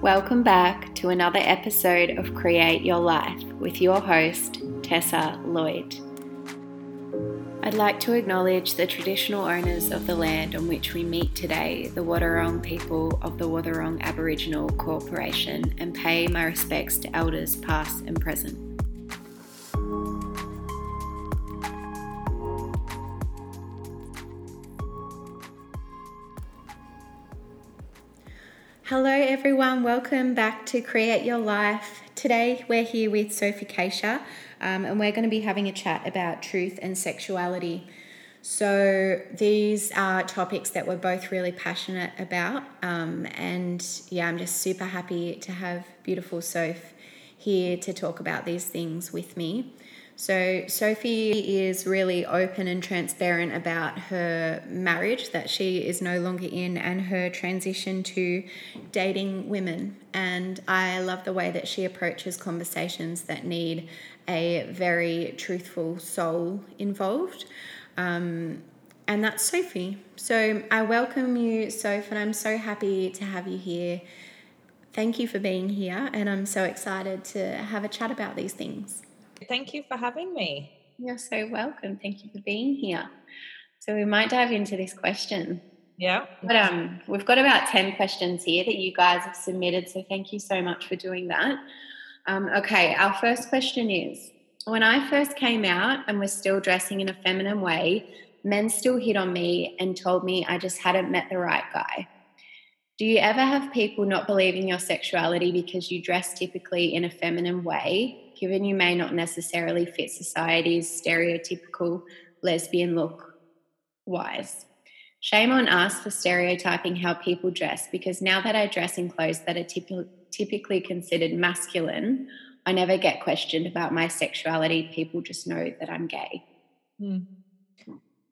Welcome back to another episode of Create Your Life with your host, Tessa Lloyd. I'd like to acknowledge the traditional owners of the land on which we meet today, the Wadawurrung people of the Wadawurrung Aboriginal Corporation, and pay my respects to elders past and present. Everyone. Welcome back to Create Your Life. Today, we're here with Sophie Cachia, um, and we're going to be having a chat about truth and sexuality. So, these are topics that we're both really passionate about, um, and yeah, I'm just super happy to have beautiful Soph here to talk about these things with me. So, Sophie is really open and transparent about her marriage that she is no longer in and her transition to dating women. And I love the way that she approaches conversations that need a very truthful soul involved. Um, and that's Sophie. So, I welcome you, Soph, and I'm so happy to have you here. Thank you for being here, and I'm so excited to have a chat about these things. Thank you for having me. You're so welcome. Thank you for being here. So we might dive into this question. Yeah. But um, we've got about 10 questions here that you guys have submitted. So thank you so much for doing that. Um, okay, our first question is When I first came out and was still dressing in a feminine way, men still hit on me and told me I just hadn't met the right guy. Do you ever have people not believing your sexuality because you dress typically in a feminine way given you may not necessarily fit society's stereotypical lesbian look wise. Shame on us for stereotyping how people dress because now that I dress in clothes that are typ- typically considered masculine, I never get questioned about my sexuality. People just know that I'm gay. Hmm.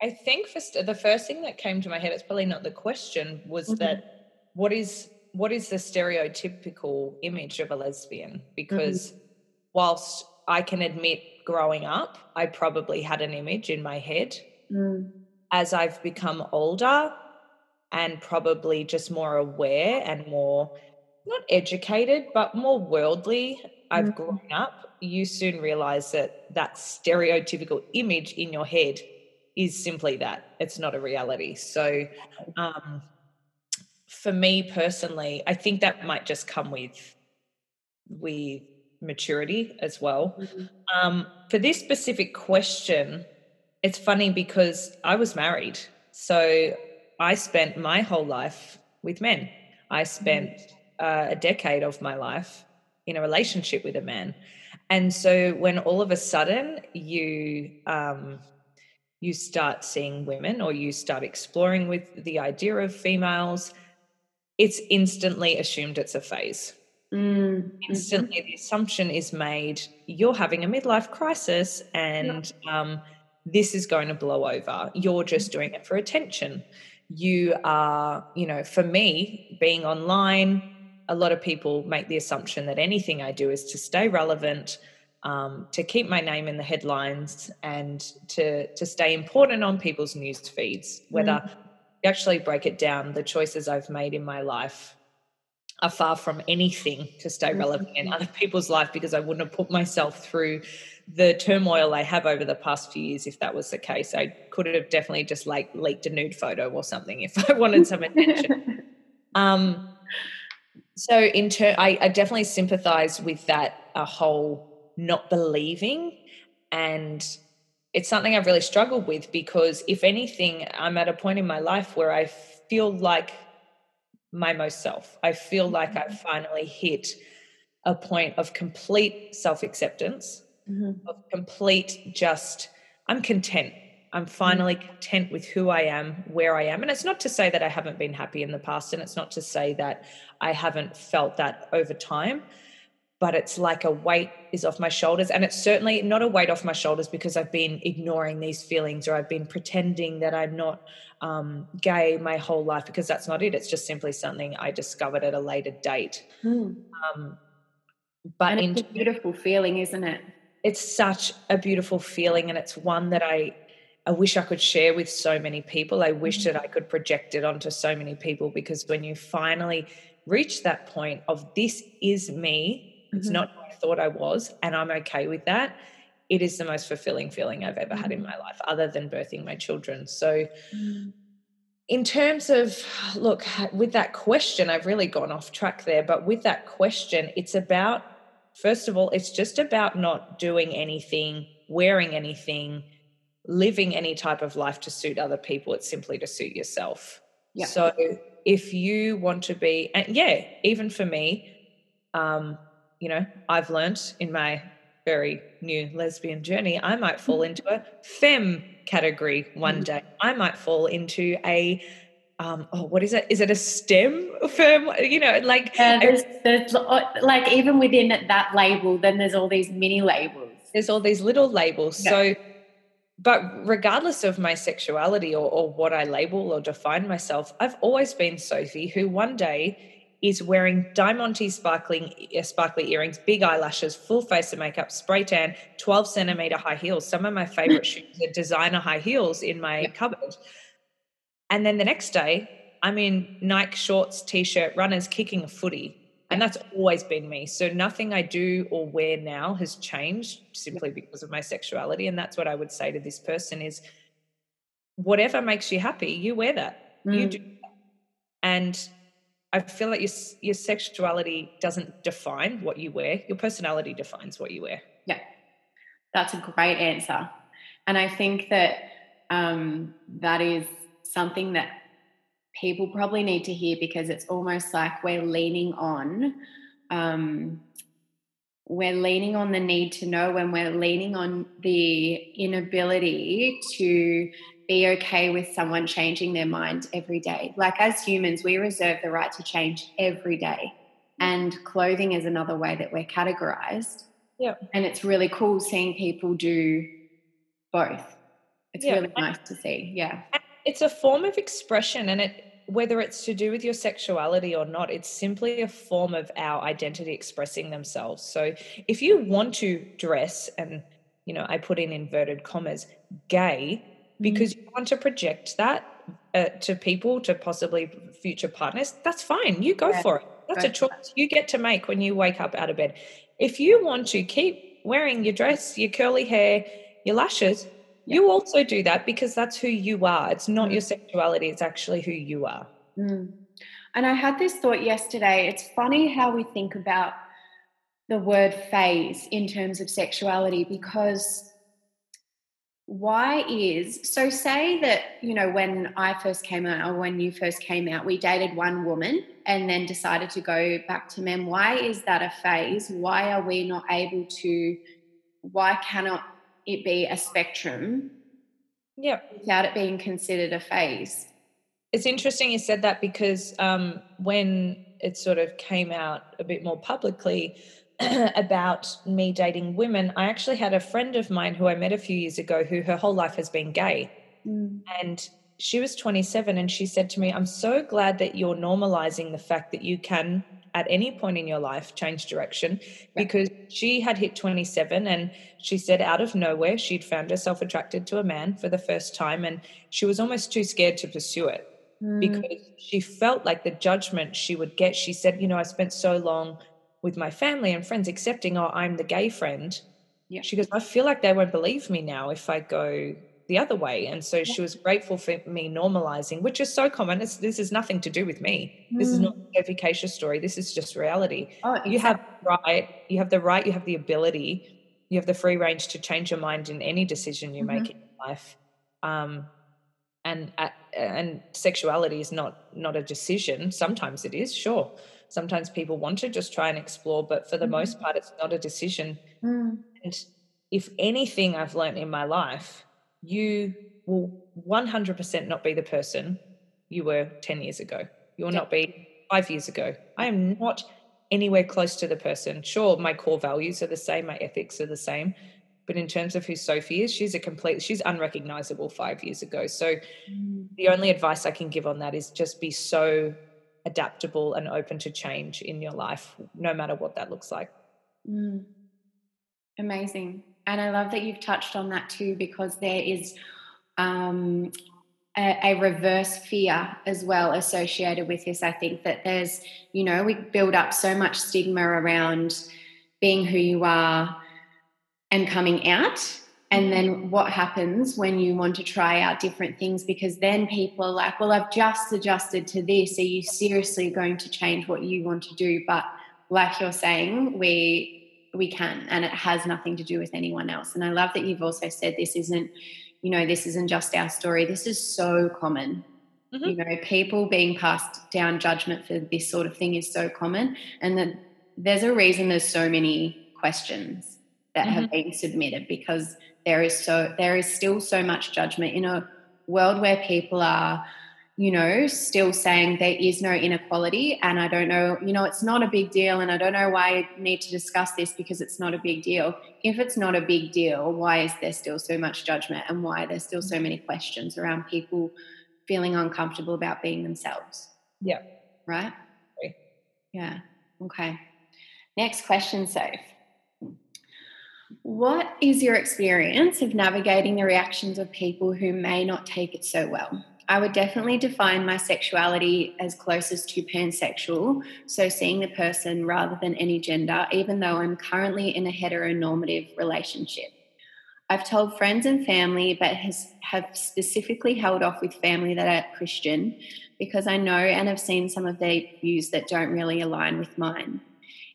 I think for st- the first thing that came to my head, it's probably not the question, was mm-hmm. that what is what is the stereotypical image of a lesbian? Because mm-hmm whilst I can admit growing up, I probably had an image in my head. Mm. As I've become older and probably just more aware and more, not educated, but more worldly, I've mm. grown up, you soon realize that that stereotypical image in your head is simply that. It's not a reality. So, um, for me personally, I think that might just come with with maturity as well. Mm-hmm. Um, for this specific question, it's funny because I was married. So I spent my whole life with men. I spent mm-hmm. uh, a decade of my life in a relationship with a man. And so when all of a sudden you um, you start seeing women or you start exploring with the idea of females, it's instantly assumed it's a phase. Mm, Instantly, mm-hmm. the assumption is made you're having a midlife crisis and um, this is going to blow over. You're just doing it for attention. You are, you know, for me, being online, a lot of people make the assumption that anything I do is to stay relevant, um, to keep my name in the headlines, and to to stay important on people's news feeds. Whether mm. you actually break it down, the choices I've made in my life are far from anything to stay relevant in other people's life because I wouldn't have put myself through the turmoil I have over the past few years if that was the case. I could have definitely just like leaked a nude photo or something if I wanted some attention. um, so in turn, I, I definitely sympathize with that a whole not believing and it's something I've really struggled with because if anything, I'm at a point in my life where I feel like my most self. I feel like I've mm-hmm. finally hit a point of complete self acceptance, mm-hmm. of complete just, I'm content. I'm finally mm-hmm. content with who I am, where I am. And it's not to say that I haven't been happy in the past, and it's not to say that I haven't felt that over time, but it's like a weight is off my shoulders. And it's certainly not a weight off my shoulders because I've been ignoring these feelings or I've been pretending that I'm not um, gay my whole life because that's not it. It's just simply something I discovered at a later date. Mm. Um, but and it's a beautiful feeling, isn't it? it's such a beautiful feeling and it's one that I I wish I could share with so many people. I wish mm-hmm. that I could project it onto so many people because when you finally reach that point of this is me, mm-hmm. it's not who I thought I was, and I'm okay with that, it is the most fulfilling feeling I've ever mm-hmm. had in mm-hmm. my life, other than birthing my children. So, mm. in terms of, look, with that question, I've really gone off track there, but with that question, it's about, first of all, it's just about not doing anything, wearing anything, living any type of life to suit other people. It's simply to suit yourself. Yeah. So, if you want to be, and yeah, even for me, um, you know, I've learned in my very new lesbian journey, I might fall into a fem category one mm-hmm. day. I might fall into a um, oh, what is it? Is it a STEM firm? You know, like yeah, there's, there's like even within that label, then there's all these mini labels. There's all these little labels. Yeah. So, but regardless of my sexuality or, or what I label or define myself, I've always been Sophie, who one day is wearing diamante sparkling uh, sparkly earrings, big eyelashes, full face of makeup, spray tan, 12 centimeter high heels. Some of my favorite shoes are designer high heels in my yeah. cupboard. And then the next day, I'm in Nike shorts, t-shirt, runners, kicking a footy. And that's always been me. So nothing I do or wear now has changed simply because of my sexuality. And that's what I would say to this person is whatever makes you happy, you wear that. Mm. You do. And I feel like your your sexuality doesn't define what you wear. Your personality defines what you wear. Yeah, that's a great answer, and I think that um, that is something that people probably need to hear because it's almost like we're leaning on. Um, we're leaning on the need to know when we're leaning on the inability to be okay with someone changing their mind every day. Like as humans, we reserve the right to change every day. And clothing is another way that we're categorized. Yeah. And it's really cool seeing people do both. It's yeah. really nice to see. Yeah. It's a form of expression and it whether it's to do with your sexuality or not, it's simply a form of our identity expressing themselves. So if you want to dress and you know, I put in inverted commas, gay, because mm-hmm. you want to project that uh, to people, to possibly future partners, that's fine. You go yeah. for it. That's a choice you get to make when you wake up out of bed. If you want to keep wearing your dress, your curly hair, your lashes, yeah. you also do that because that's who you are. It's not mm. your sexuality, it's actually who you are. Mm. And I had this thought yesterday. It's funny how we think about the word phase in terms of sexuality because why is so say that you know when i first came out or when you first came out we dated one woman and then decided to go back to men. Why is that a phase? Why are we not able to why cannot it be a spectrum yeah without it being considered a phase? It's interesting you said that because um, when it sort of came out a bit more publicly about me dating women, I actually had a friend of mine who I met a few years ago who her whole life has been gay. Mm. And she was 27 and she said to me, I'm so glad that you're normalizing the fact that you can, at any point in your life, change direction because she had hit 27 and she said, out of nowhere, she'd found herself attracted to a man for the first time and she was almost too scared to pursue it. Mm. Because she felt like the judgment she would get. She said, You know, I spent so long with my family and friends accepting, oh, I'm the gay friend. Yeah. She goes, I feel like they won't believe me now if I go the other way. And so yeah. she was grateful for me normalizing, which is so common. It's, this is nothing to do with me. Mm. This is not mm. a Cachia story. This is just reality. Oh, exactly. You have right, you have the right, you have the ability, you have the free range to change your mind in any decision you mm-hmm. make in your life. Um, and and sexuality is not not a decision. Sometimes it is, sure sometimes people want to just try and explore, but for the mm-hmm. most part, it's not a decision. Mm. And if anything I've learned in my life, you will 100% not be the person you were 10 years ago. You will yeah. not be five years ago. I am not anywhere close to the person. Sure, my core values are the same, my ethics are the same. But in terms of who Sophie is, she's a complete, she's unrecognizable five years ago. So mm. the only advice I can give on that is just be so adaptable and open to change in your life, no matter what that looks like. Mm. Amazing. And I love that you've touched on that too, because there is um, a, a, reverse fear as well associated with this. I think that there's, you know, we build up so much stigma around being who you are and coming out. And then what happens when you want to try out different things? Because then people are like, well, I've just adjusted to this. Are you seriously going to change what you want to do? But like you're saying, we we can and it has nothing to do with anyone else. And I love that you've also said this isn't, you know, this isn't just our story. This is so common. Mm-hmm. You know, people being passed down judgment for this sort of thing is so common. And that there's a reason there's so many questions that mm-hmm. have been submitted because there is so there is still so much judgment in a world where people are you know still saying there is no inequality. And i don't know you know it's not a big deal. And i don't know why i need to discuss this because it's not a big deal. If it's not a big deal why is there still so much judgment and why there's still so many questions around people feeling uncomfortable about being themselves? Yeah. Right? Yeah. Okay. Next question Soph what is your experience of navigating the reactions of people who may not take it so well? I would definitely define my sexuality as closest to pansexual, so seeing the person rather than any gender, even though I'm currently in a heteronormative relationship. I've told friends and family, but has, have specifically held off with family that are Christian because I know and have seen some of their views that don't really align with mine.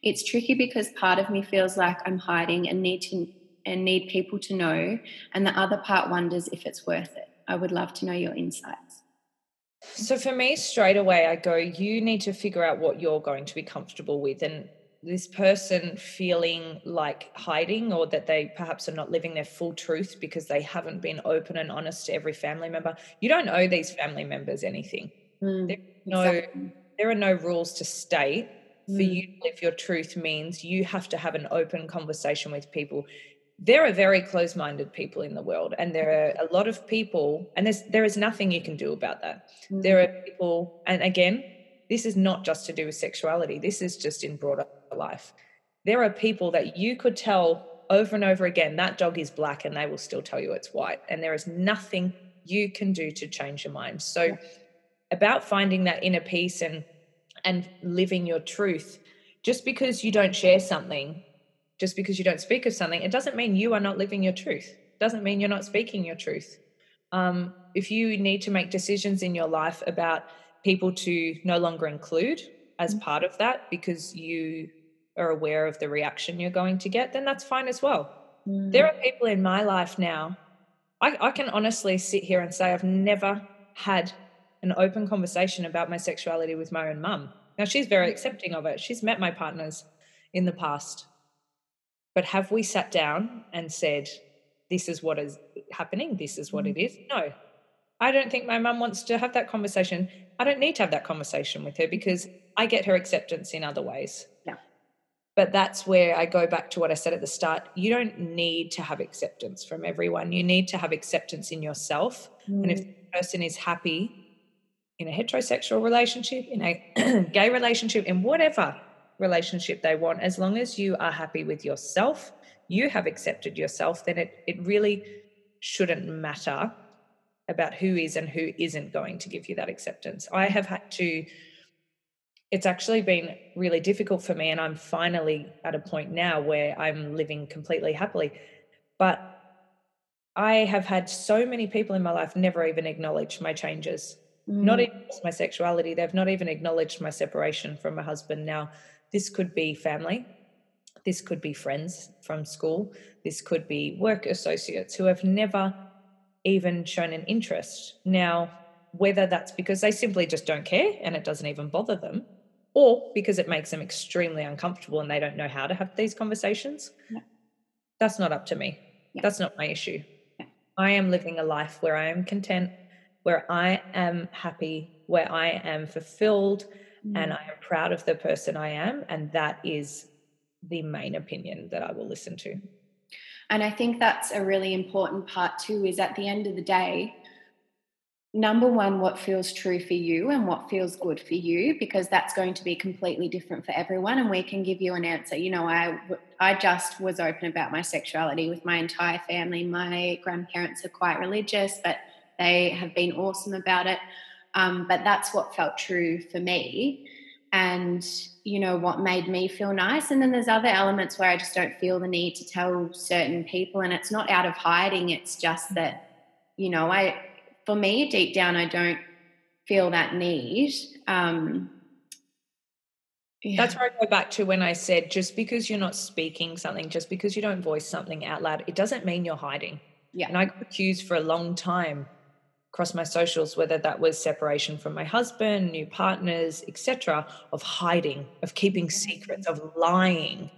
It's tricky because part of me feels like I'm hiding and need to and need people to know, and the other part wonders if it's worth it. I would love to know your insights. So for me, straight away, I go, you need to figure out what you're going to be comfortable with. And this person feeling like hiding or that they perhaps are not living their full truth because they haven't been open and honest to every family member. You don't owe these family members anything. Mm, there, no, exactly. there are no rules to state for mm. you to live your truth means you have to have an open conversation with people there are very close-minded people in the world and there are a lot of people and there's there is nothing you can do about that mm. there are people and again this is not just to do with sexuality this is just in broader life there are people that you could tell over and over again that dog is black and they will still tell you it's white and there is nothing you can do to change your mind so yeah. about finding that inner peace and and living your truth. Just because you don't share something, just because you don't speak of something, it doesn't mean you are not living your truth. It doesn't mean you're not speaking your truth. Um, if you need to make decisions in your life about people to no longer include as mm-hmm. part of that because you are aware of the reaction you're going to get, then that's fine as well. Mm. There are people in my life now, I, I can honestly sit here and say I've never had an open conversation about my sexuality with my own mum. Now, she's very accepting of it. She's met my partners in the past. But have we sat down and said, this is what is happening, this is what it is? No. I don't think my mum wants to have that conversation. I don't need to have that conversation with her because I get her acceptance in other ways. Yeah. But that's where I go back to what I said at the start. You don't need to have acceptance from everyone. You need to have acceptance in yourself. Mm. And if mm. the person is happy in a heterosexual relationship, in a gay relationship, in whatever relationship they want, as long as you are happy with yourself, you have accepted yourself, then it, it really shouldn't matter about who is and who isn't going to give you that acceptance. I have had to, it's actually been really difficult for me, and I'm finally at a point now where I'm living completely happily. But I have had so many people in my life never even acknowledge my changes mm. not even my sexuality. They've not even acknowledged my separation from my husband. Now, this could be family. This could be friends from school. This could be work associates who have never even shown an interest. Now, whether that's because they simply just don't care and it doesn't even bother them, or because it makes them extremely uncomfortable and they don't know how to have these conversations, yeah. that's not up to me. Yeah. That's not my issue. Yeah. I am living a life where I am content where I am happy, where I am fulfilled, mm. and I am proud of the person I am. And that is the main opinion that I will listen to. And I think that's a really important part too, is at the end of the day, number one, what feels true for you and what feels good for you, because that's going to be completely different for everyone. And we can give you an answer. You know, I, I just was open about my sexuality with my entire family. My grandparents are quite religious, but they have been awesome about it. Um, but that's what felt true for me and you know what made me feel nice and then there's other elements where i just don't feel the need to tell certain people and it's not out of hiding it's just that you know i for me deep down i don't feel that need um yeah. That's where I go back to when I said just because you're not speaking something, just because you don't voice something out loud, it doesn't mean you're hiding. Yeah. And I got accused for a long time across my socials, whether that was separation from my husband, new partners, etc., of hiding, of keeping secrets, of lying.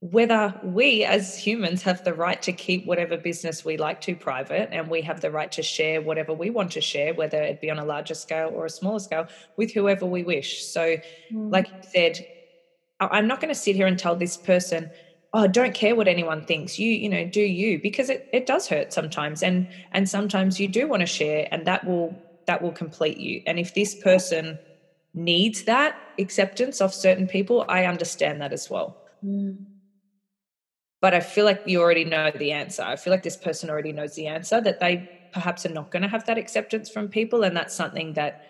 Whether we as humans have the right to keep whatever business we like to private and we have the right to share whatever we want to share, whether it be on a larger scale or a smaller scale, with whoever we wish. So, mm. like you said, I'm not going to sit here and tell this person, oh don't care what anyone thinks. You you know do you because it, it does hurt sometimes. And and sometimes you do want to share and that will that will complete you. And if this person needs that acceptance of certain people i understand that as well. Mm. but i feel like you already know the answer. I feel like this person already knows the answer that they perhaps are not going to have that acceptance from people and that's something that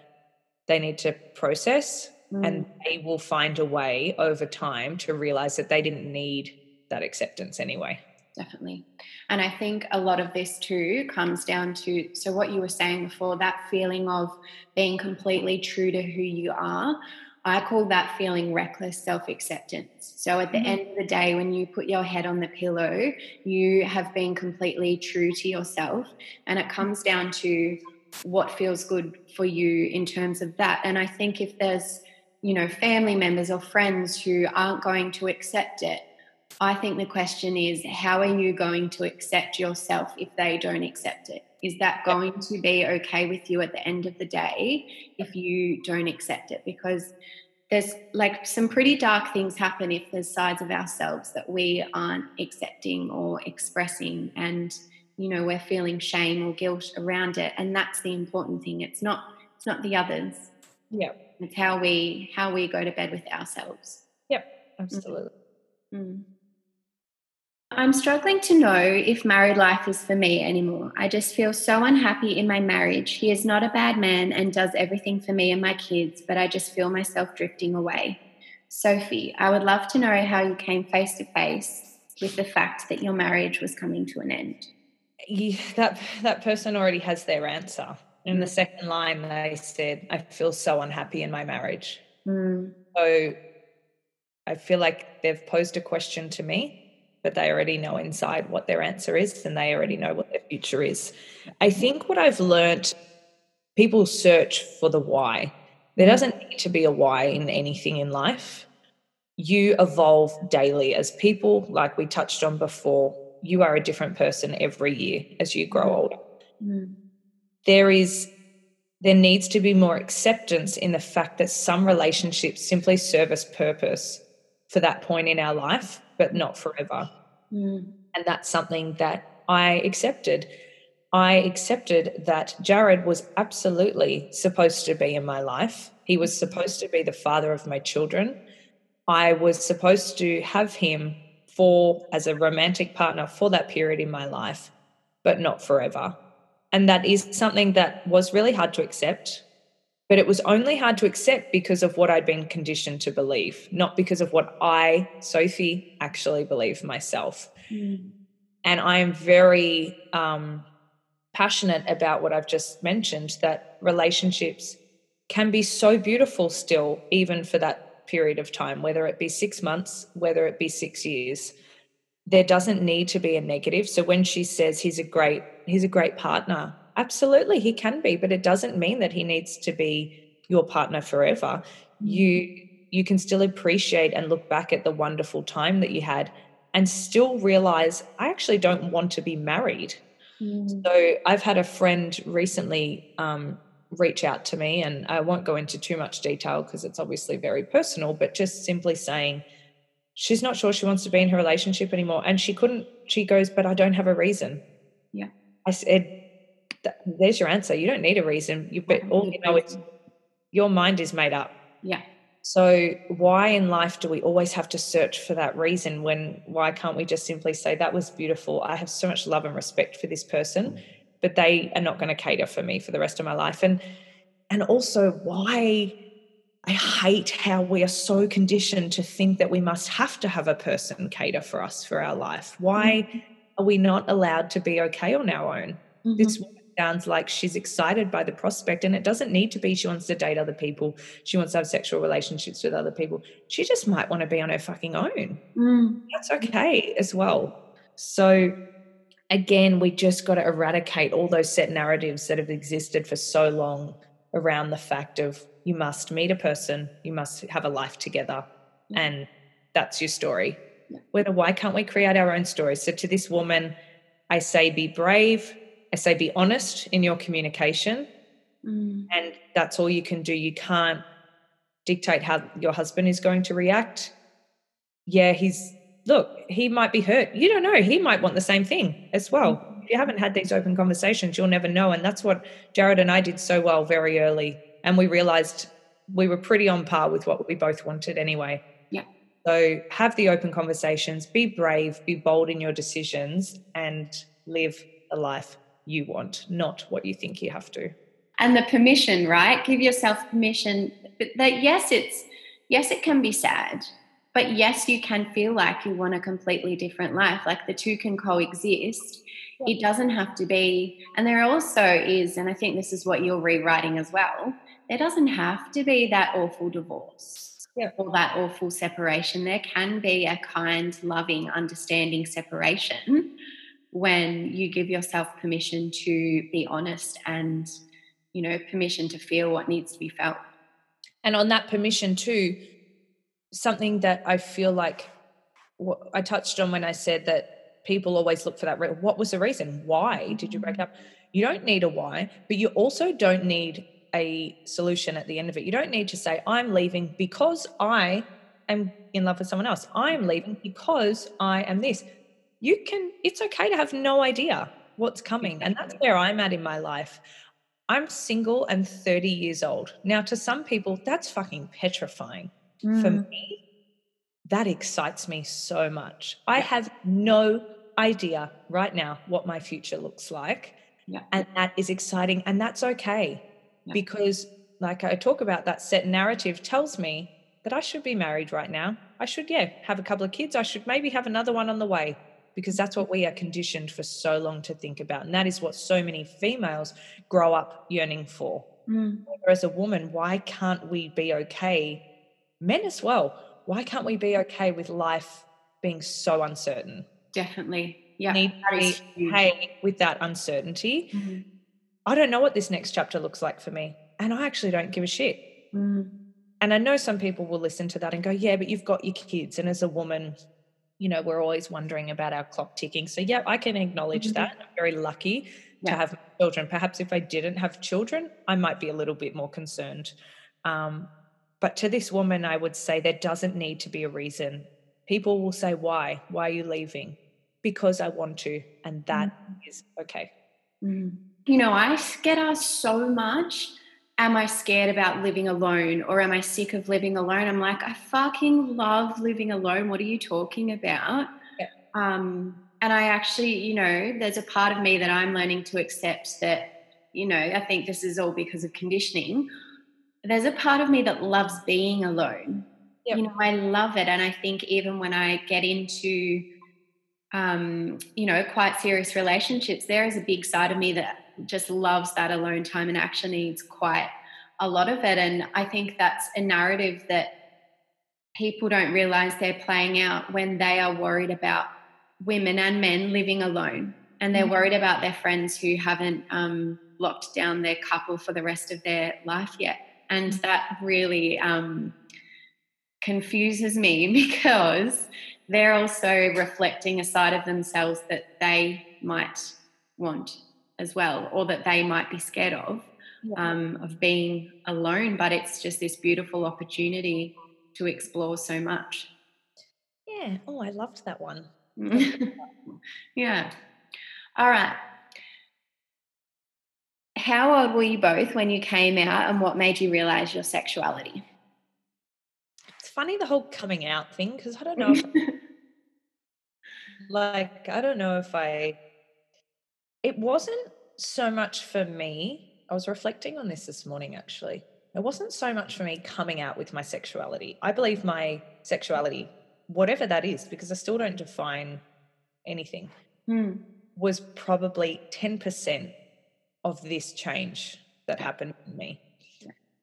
they need to process mm. and they will find a way over time to realize that they didn't need that acceptance anyway. Definitely. And I think a lot of this too comes down to so, what you were saying before that feeling of being completely true to who you are. I call that feeling reckless self acceptance. So, at the mm-hmm. end of the day, when you put your head on the pillow, you have been completely true to yourself. And it comes down to what feels good for you in terms of that. And I think if there's, you know, family members or friends who aren't going to accept it, I think the question is how are you going to accept yourself if they don't accept it? Is that going to be okay with you at the end of the day if you don't accept it? Because there's like some pretty dark things happen if there's sides of ourselves that we aren't accepting or expressing and you know we're feeling shame or guilt around it. And that's the important thing. It's not it's not the others. Yeah it's how we how we go to bed with ourselves. Yep. Absolutely. Mm-hmm. mm. I'm struggling to know if married life is for me anymore. I just feel so unhappy in my marriage. He is not a bad man and does everything for me and my kids, but I just feel myself drifting away. Sophie, I would love to know how you came face to face with the fact that your marriage was coming to an end. Yeah, that that person already has their answer. In the second line, they said, "I feel so unhappy in my marriage." Mm. So I feel like they've posed a question to me but they already know inside what their answer is and they already know what their future is. I think what I've learned people search for the why. There mm. doesn't need to be a why in anything in life. You evolve daily as people, like we touched on before. You are a different person every year as you grow mm. older. Mm. There is there needs to be more acceptance in the fact that some relationships simply serve us purpose for that point in our life but not forever. Mm. And that's something that I accepted. I accepted that Jared was absolutely supposed to be in my life. He was supposed to be the father of my children. I was supposed to have him for as a romantic partner for that period in my life, but not forever. And that is something that was really hard to accept but it was only hard to accept because of what I'd been conditioned to believe, not because of what I, Sophie, actually believe myself. Mm. And I am very um, passionate about what I've just mentioned that relationships can be so beautiful still, even for that period of time, whether it be six months, whether it be six years. There doesn't need to be a negative. So when she says he's a great, he's a great partner, Absolutely, he can be, but it doesn't mean that he needs to be your partner forever. You you can still appreciate and look back at the wonderful time that you had and still realize I actually don't want to be married. Mm. So I've had a friend recently um, reach out to me, and I won't go into too much detail because it's obviously very personal, but just simply saying she's not sure she wants to be in her relationship anymore. And she couldn't, she goes, but I don't have a reason. Yeah. I said, that, there's your answer. You don't need a reason. You but all you know is your mind is made up. Yeah. So why in life do we always have to search for that reason when why can't we just simply say that was beautiful? I have so much love and respect for this person, but they are not going to cater for me for the rest of my life. And and also why I hate how we are so conditioned to think that we must have to have a person cater for us for our life. Why mm-hmm. are we not allowed to be okay on our own? Mm-hmm. This sounds like she's excited by the prospect and it doesn't need to be she wants to date other people she wants to have sexual relationships with other people. She just might want to be on her fucking own. Mm. that's okay as well. So again we just got to eradicate all those set narratives that have existed for so long around the fact of you must meet a person you must have a life together and that's your story. Whether why can't we create our own stories so to this woman i say be brave I say be honest in your communication. Mm. And that's all you can do. You can't dictate how your husband is going to react. Yeah, he's, look, he might be hurt. You don't know. He might want the same thing as well. Mm. If you haven't had these open conversations, you'll never know. And that's what Jared and I did so well very early. And we realized we were pretty on par with what we both wanted anyway. Yeah. So have the open conversations, be brave, be bold in your decisions, and live a life you want, not what you think you have to. And the permission, right? Give yourself permission that yes, it's yes, it can be sad, but yes, you can feel like you want a completely different life. Like the two can coexist. Yeah. It doesn't have to be, and there also is, and I think this is what you're rewriting as well. There doesn't have to be that awful divorce yeah. or that awful separation. There can be a kind, loving, understanding separation when you give yourself permission to be honest and you know permission to feel what needs to be felt. And on that permission too something that i feel like what i touched on when i said that people always look for that what was the reason? Why did you break mm-hmm. up? You don't need a why but you also don't need a solution at the end of it. You don't need to say i'm leaving because i am in love with someone else. I'm leaving because i am this you can it's okay to have no idea what's coming and that's where i'm at in my life. I'm single and 30 years old. Now to some people that's fucking petrifying. Mm. for me that excites me so much. I have no idea right now what my future looks like yeah. and that is exciting and that's okay yeah. because like i talk about that set narrative tells me that i should be married right now. I should yeah have a couple of kids. I should maybe have another one on the way because that's what we are conditioned for so long to think about. And that is what so many females grow up yearning for. Mm. As a woman, why can't we be okay? Men as well. Why can't we be okay with life being so uncertain? Definitely. Yeah. Need to be okay with that uncertainty. Mm-hmm. I don't know what this next chapter looks like for me. And I actually don't give a shit. Mm. And I know some people will listen to that and go, yeah, but you've got your kids. And as a woman, you know, we're always wondering about our clock ticking. So, yeah, I can acknowledge mm-hmm. that. I'm very lucky yeah. to have children. Perhaps if I didn't have children, I might be a little bit more concerned. Um, but to this woman, I would say there doesn't need to be a reason. People will say, Why? Why are you leaving? Because I want to. And that mm-hmm. is okay. Mm. You know, I get asked so much am I scared about living alone or am I sick of living alone? I'm like, I fucking love living alone. What are you talking about? Yeah. Um, and I actually, you know, there's a part of me that I'm learning to accept that, you know, I think this is all because of conditioning. There's a part of me that loves being alone. Yep. You know, I love it. And I think even when I get into, um, you know, quite serious relationships, there is a big side of me that just loves that alone time and actually needs quite a lot of it. And I think that's a narrative that people don't realize they're playing out when they are worried about women and men living alone. And they're mm-hmm. worried about their friends who haven't um, locked down their couple for the rest of their life yet. And mm-hmm. that really um, confuses me because they're also reflecting a side of themselves that they might want as well, or that they might be scared of, yeah. um, of being alone. But it's just this beautiful opportunity to explore so much. Yeah. Oh, I loved that one. yeah. All right. how old were you both when you came out and what made you realize your sexuality? It's funny the whole coming out thing because I don't know. If, like, I don't know if I, it wasn't so much for me. I was reflecting on this this morning actually. It wasn't so much for me coming out with my sexuality. I believe my sexuality, whatever that is, because I still don't define anything, Hmm. was probably 10% of this change that happened in me.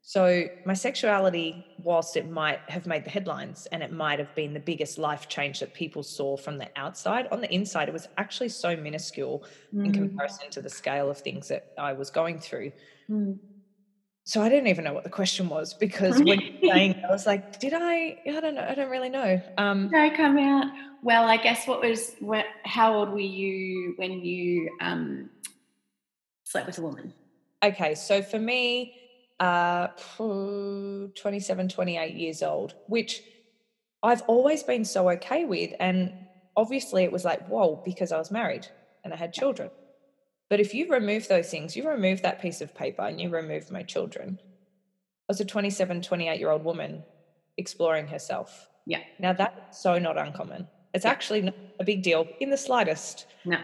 So, my sexuality, whilst it might have made the headlines and it might have been the biggest life change that people saw from the outside, on the inside, it was actually so minuscule in Mm. comparison to the scale of things that I was going through. Mm. So, I didn't even know what the question was because when you're saying, I was like, did I? I don't know. I don't really know. Um, Did I come out? Well, I guess what was what, how old were you when you um, slept with a woman? Okay, so for me, uh, 27, 28 years old, which I've always been so okay with. And obviously it was like, whoa, because I was married and I had children. But if you remove those things, you remove that piece of paper and you remove my children, I was a 27, 28 year old woman exploring herself. Yeah. Now that's so not uncommon. It's Yeah. actually not a big deal in the slightest. No.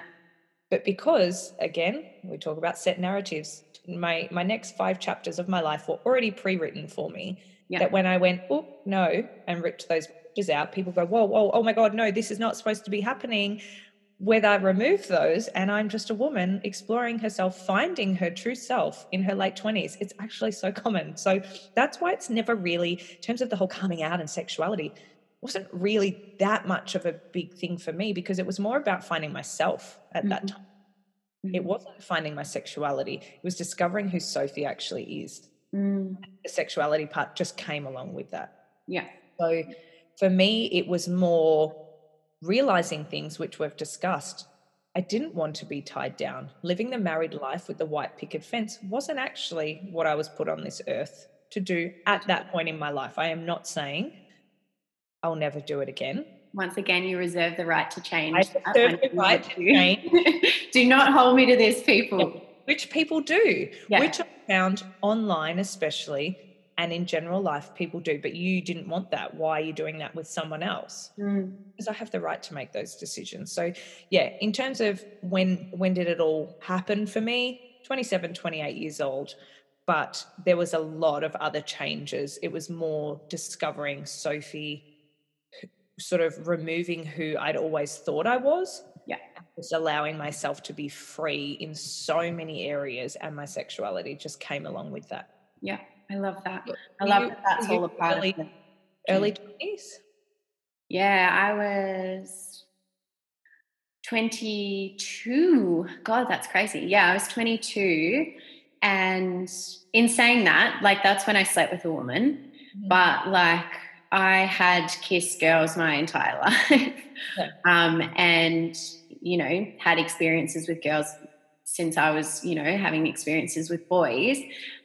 But because again, we talk about set narratives, my my next five chapters of my life were already pre-written for me. Yeah. That when I went, oh no, and ripped those pages out, people go, whoa, whoa, oh my God, no, this is not supposed to be happening. Whether I remove those and I'm just a woman exploring herself, finding her true self in her late 20s, it's actually so common. So that's why it's never really, in terms of the whole coming out and sexuality, wasn't really that much of a big thing for me because it was more about finding myself at that Mhm. Time. It wasn't finding my sexuality, it was discovering who Sophie actually is. Mm. The sexuality part just came along with that. Yeah. So for me, it was more realizing things which we've discussed. I didn't want to be tied down. Living the married life with the white picket fence wasn't actually what I was put on this earth to do at that point in my life. I am not saying I'll never do it again. Once again, you reserve the right to change. I reserve the right to change. do not hold me to this, people. which people do, Yeah. which I found online, especially, and in general life, people do. But you didn't want that. Why are you doing that with someone else? Mm. Because I have the right to make those decisions. So, yeah, in terms of when when did it all happen for me? 27, 28 years old. But there was a lot of other changes. It was more discovering Sophie, sort of removing who I'd always thought I was Yeah. just allowing myself to be free in so many areas and my sexuality just came along with that Yeah, I love that. I love you- that that's all a part early, of it. early 20s Yeah, I was 22. God, that's crazy. Yeah, I was 22. And in saying that, like that's when I slept with a woman. Mhm. But like I had kissed girls my entire life. Yeah. Um, and, you know, had experiences with girls since I was, you know, having experiences with boys.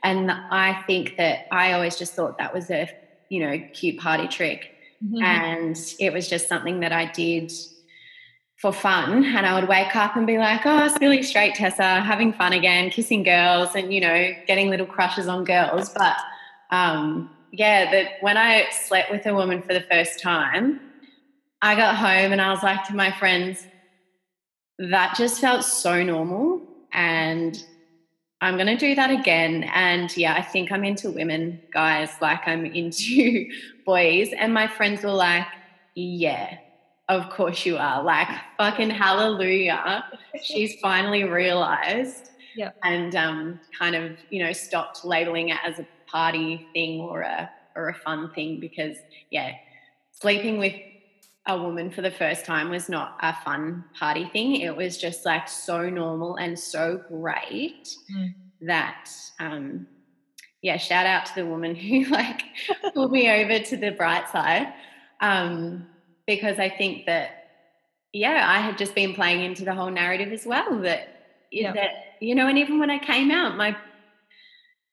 And I think that I always just thought that was a, you know, cute party trick Mhm. and it was just something that I did for fun. And I would wake up and be like, "Oh, silly straight Tessa, having fun again, kissing girls, and you know, getting little crushes on girls." But um, yeah, that when I slept with a woman for the first time, I got home and I was like to my friends, "That just felt so normal," and I'm going to do that again. And yeah, I think I'm into women, guys, like I'm into boys. And my friends were like, yeah, of course you are. Like, fucking hallelujah. She's finally realized. Yeah. And um, kind of, you know, stopped labeling it as a party thing or a or a fun thing because yeah, sleeping with a woman for the first time was not a fun party thing. It was just like so normal and so great Mm. that um yeah, shout out to the woman who like pulled me over to the bright side. Um, because I think that yeah, I had just been playing into the whole narrative as well that Yeah. that you know, and even when I came out, my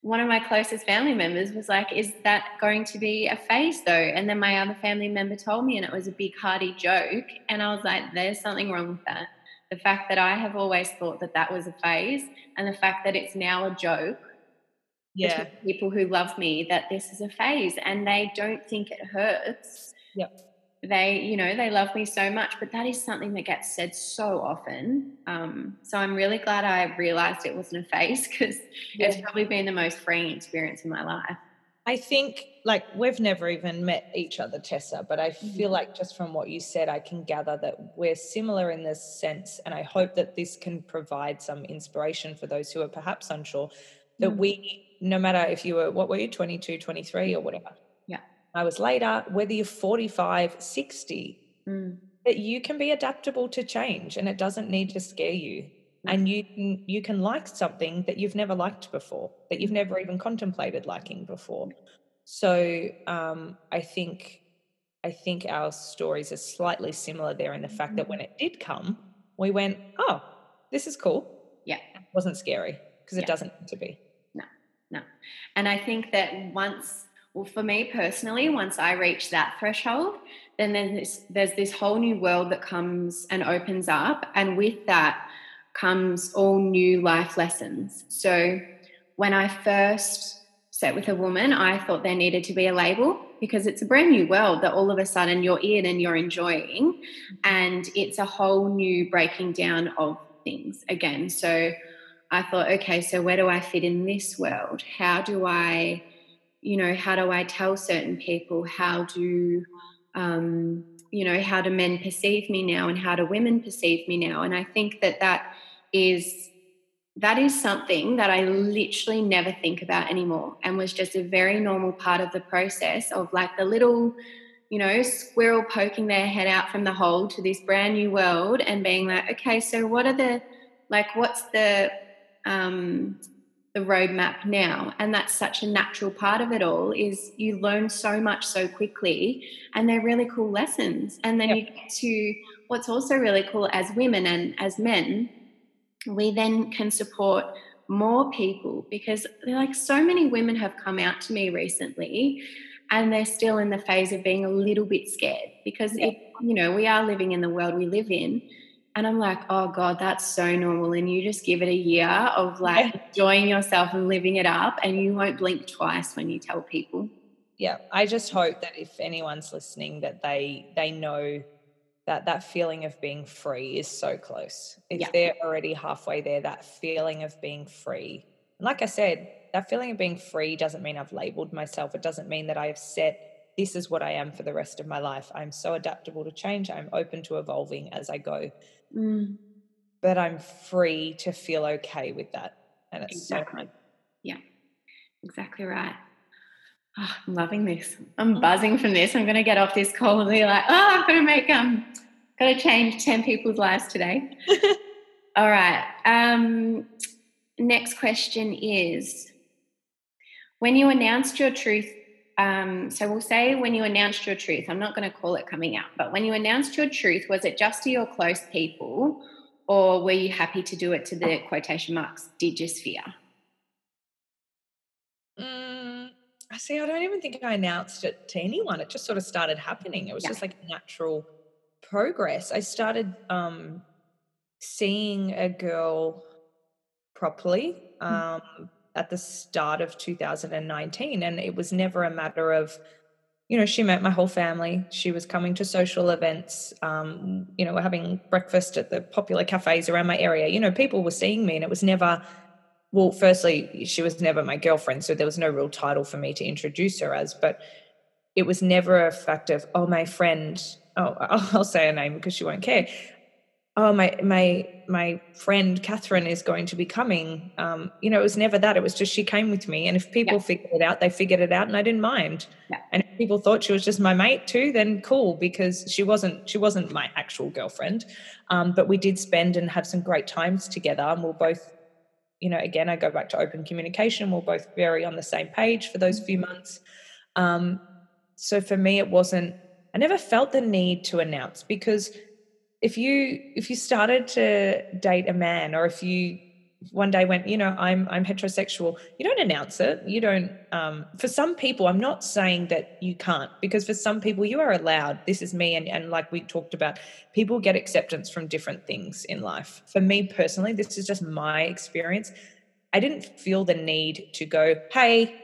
one of my closest family members was like, Is that going to be a phase though? And then my other family member told me, and it was a big hearty joke. And I was like, There's something wrong with that. The fact that I have always thought that that was a phase, and the fact that it's now a joke. Yeah. People who love me that this is a phase and they don't think it hurts. Yep. They, you know, they love me so much, but that is something that gets said so often. Um, so I'm really glad I realized it wasn't a phase because yeah. it's probably been the most freeing experience in my life. I think like we've never even met each other, Tessa, but I feel mm-hmm. like just from what you said, I can gather that we're similar in this sense. And I hope that this can provide some inspiration for those who are perhaps unsure that mm-hmm. we, no matter if you were, what were you, 22, 23 or whatever. Was later, whether you're 45, 60, mm. that you can be adaptable to change and it doesn't need to scare you. And you can, you can like something that you've never liked before that you've never even contemplated liking before. So um, i think i think our stories are slightly similar there in the fact that when it did come we went oh this is cool. Yeah. It wasn't scary because it yeah. doesn't need to be. No no. And i think that once well for me personally once i reach that threshold then there's this, there's this whole new world that comes and opens up and with that comes all new life lessons. So when I first sat with a woman, I thought there needed to be a label because it's a brand new world that all of a sudden you're in and you're enjoying. And it's a whole new breaking down of things again. So I thought, okay, so where do I fit in this world? How do I, you know, how do I tell certain people? How do, um, you know, how do men perceive me now and how do women perceive me now? And I think that that is that is something that I literally never think about anymore and was just a very normal part of the process of like the little, you know, squirrel poking their head out from the hole to this brand new world and being like, okay, so what are the, like, what's the, um, the roadmap now and that's such a natural part of it all is you learn so much so quickly and they're really cool lessons and then yep. you get to what's also really cool as women and as men we then can support more people because like so many women have come out to me recently and they're still in the phase of being a little bit scared because yeah. it, you know we are living in the world we live in and i'm like oh god that's so normal and you just give it a year of like yeah. enjoying yourself and living it up and you won't blink twice when you tell people yeah i just hope that if anyone's listening that they they know that that feeling of being free is so close. If yeah. they're already halfway there, that feeling of being free. And like I said, that feeling of being free doesn't mean I've labeled myself. It doesn't mean that I have set this is what I am for the rest of my life. I'm so adaptable to change. I'm open to evolving as I go. Mm. But I'm free to feel okay with that. And it's exactly. so Yeah, exactly right. Oh, I'm loving this. I'm buzzing from this. I'm going to get off this call and be like, oh, I've got to make um, got to change ten people's lives today. All right. Um, next question is, when you announced your truth. Um, so we'll say when you announced your truth. I'm not going to call it coming out, but when you announced your truth, was it just to your close people, or were you happy to do it to the quotation marks digisphere? Um, I see. I don't even think I announced it to anyone. It just sort of started happening. It was yeah. just like natural progress. I started um, seeing a girl properly hmm. um, mm. At the start of 2019, and it was never a matter of, you know, she met my whole family. She was coming to social events. Um, you know, we're having breakfast at the popular cafes around my area. You know, people were seeing me, and it was never well, firstly, she was never my girlfriend, so there was no real title for me to introduce her as, but it was never a fact of, oh, my friend, oh, I'll say her name because she won't care. Oh, my my my friend Catherine is going to be coming. Um, you know, it was never that. It was just she came with me, and if people yeah. figured it out, they figured it out, and I didn't mind. Yeah. And if people thought she was just my mate too, then cool, because she wasn't she wasn't my actual girlfriend. Um, but we did spend and have some great times together, and we're both you know, again, I go back to open communication. We're both very on the same page for those few months. Um, so for me, it wasn't. I never felt the need to announce because if you if you started to date a man or if you one day went, you know, I'm I'm heterosexual. You don't announce it. You don't. Um, for some people, I'm not saying that you can't, because for some people, you are allowed. This is me, and and like we talked about, people get acceptance from different things in life. For me personally, this is just my experience. I didn't feel the need to go, hey,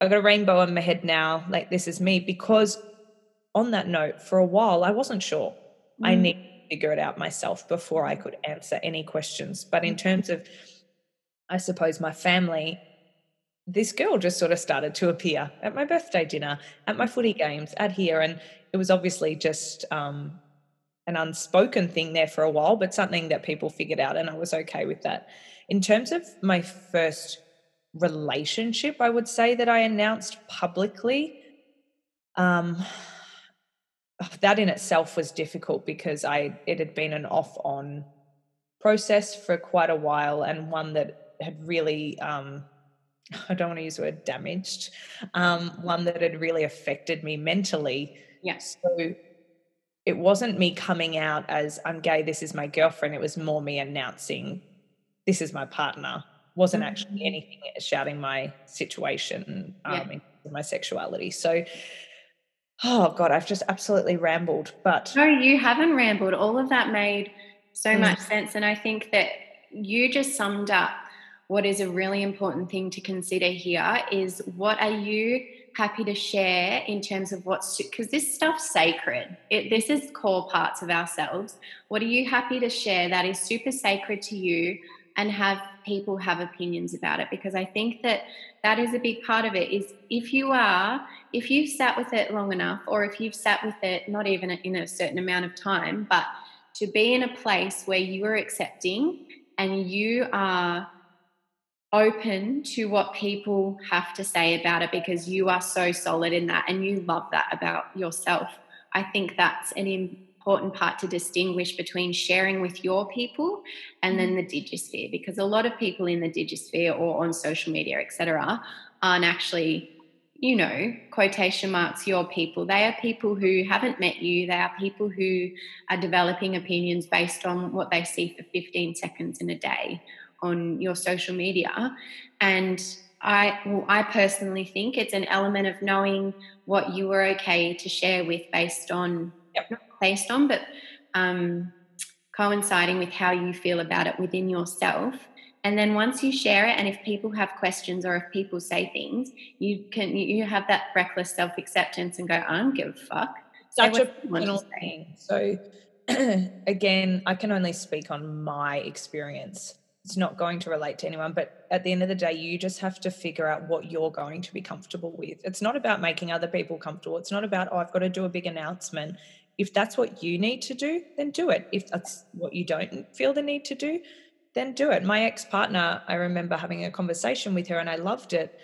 I've got a rainbow on my head now. Like this is me, because on that note, for a while, I wasn't sure. Mm. I need figure it out myself before I could answer any questions. But in terms of, I suppose, my family, this girl just sort of started to appear at my birthday dinner, at my footy games, at here. And it was obviously just um, an unspoken thing there for a while, but something that people figured out. And I was okay with that. In terms of my first relationship, I would say that I announced publicly. Um, that in itself was difficult because I it had been an off on process for quite a while and one that had really um, I don't want to use the word damaged, um, one that had really affected me mentally. Yes. So it wasn't me coming out as I'm gay, this is my girlfriend. It was more me announcing this is my partner. Wasn't mm-hmm. actually anything shouting my situation um, yeah. my sexuality. So oh god i've just absolutely rambled but no you haven't rambled. All of that made so mm. much sense and i think that you just summed up what is a really important thing to consider here is what are you happy to share in terms of what's because this stuff's sacred. It, this is core parts of ourselves. What are you happy to share that is super sacred to you and have people have opinions about it because i think that that is a big part of it is if you are if you've sat with it long enough or if you've sat with it not even in a certain amount of time but to be in a place where you are accepting and you are open to what people have to say about it because you are so solid in that and you love that about yourself i think that's an important part to distinguish between sharing with your people and then mm. the digisphere because a lot of people in the digisphere or on social media etc aren't actually you know quotation marks your people. They are people who haven't met you. They are people who are developing opinions based on what they see for 15 seconds in a day on your social media. And I, well, I personally think it's an element of knowing what you are okay to share with based on yep based on, but um, coinciding with how you feel about it within yourself. And then once you share it, and if people have questions or if people say things, you can you have that reckless self acceptance and go, I don't give a fuck. Such a personal thing. So again, I can only speak on my experience. It's not going to relate to anyone, but at the end of the day, you just have to figure out what you're going to be comfortable with. It's not about making other people comfortable. It's not about, oh, I've got to do a big announcement if that's what you need to do, then do it. If that's what you don't feel the need to do, then do it. My ex partner, I remember having a conversation with her and I loved it.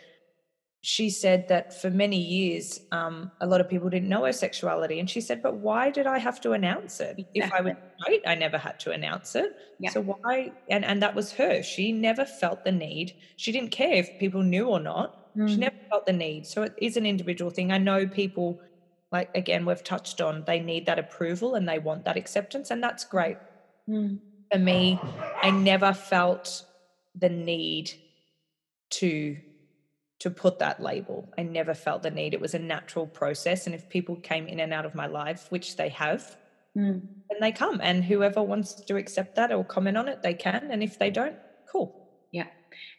She said that for many years, um, a lot of people didn't know her sexuality. And she said, But why did I have to announce it? Exactly. If I was straight, I never had to announce it. Yeah. So why? And, and that was her. She never felt the need. She didn't care if people knew or not. Mm. She never felt the need. So it is an individual thing. I know people like again we've touched on they need that approval and they want that acceptance and that's great. Mm. for me i never felt the need to to put that label. I never felt the need. It was a natural process and if people came in and out of my life which they have mm. then they come and whoever wants to accept that or comment on it they can and if they don't cool. Yeah.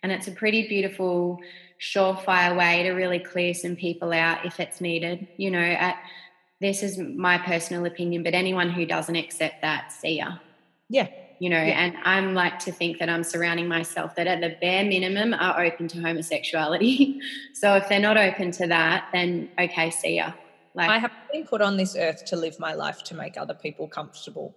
And it's a pretty beautiful surefire way to really clear some people out if it's needed. You know, at, this is my personal opinion, but anyone who doesn't accept that, see ya. Yeah. You know, yeah. and I'm like to think that I'm surrounding myself that at the bare minimum are open to homosexuality. so if they're not open to that, then okay, see ya. Like I have been put on this earth to live my life to make other people comfortable.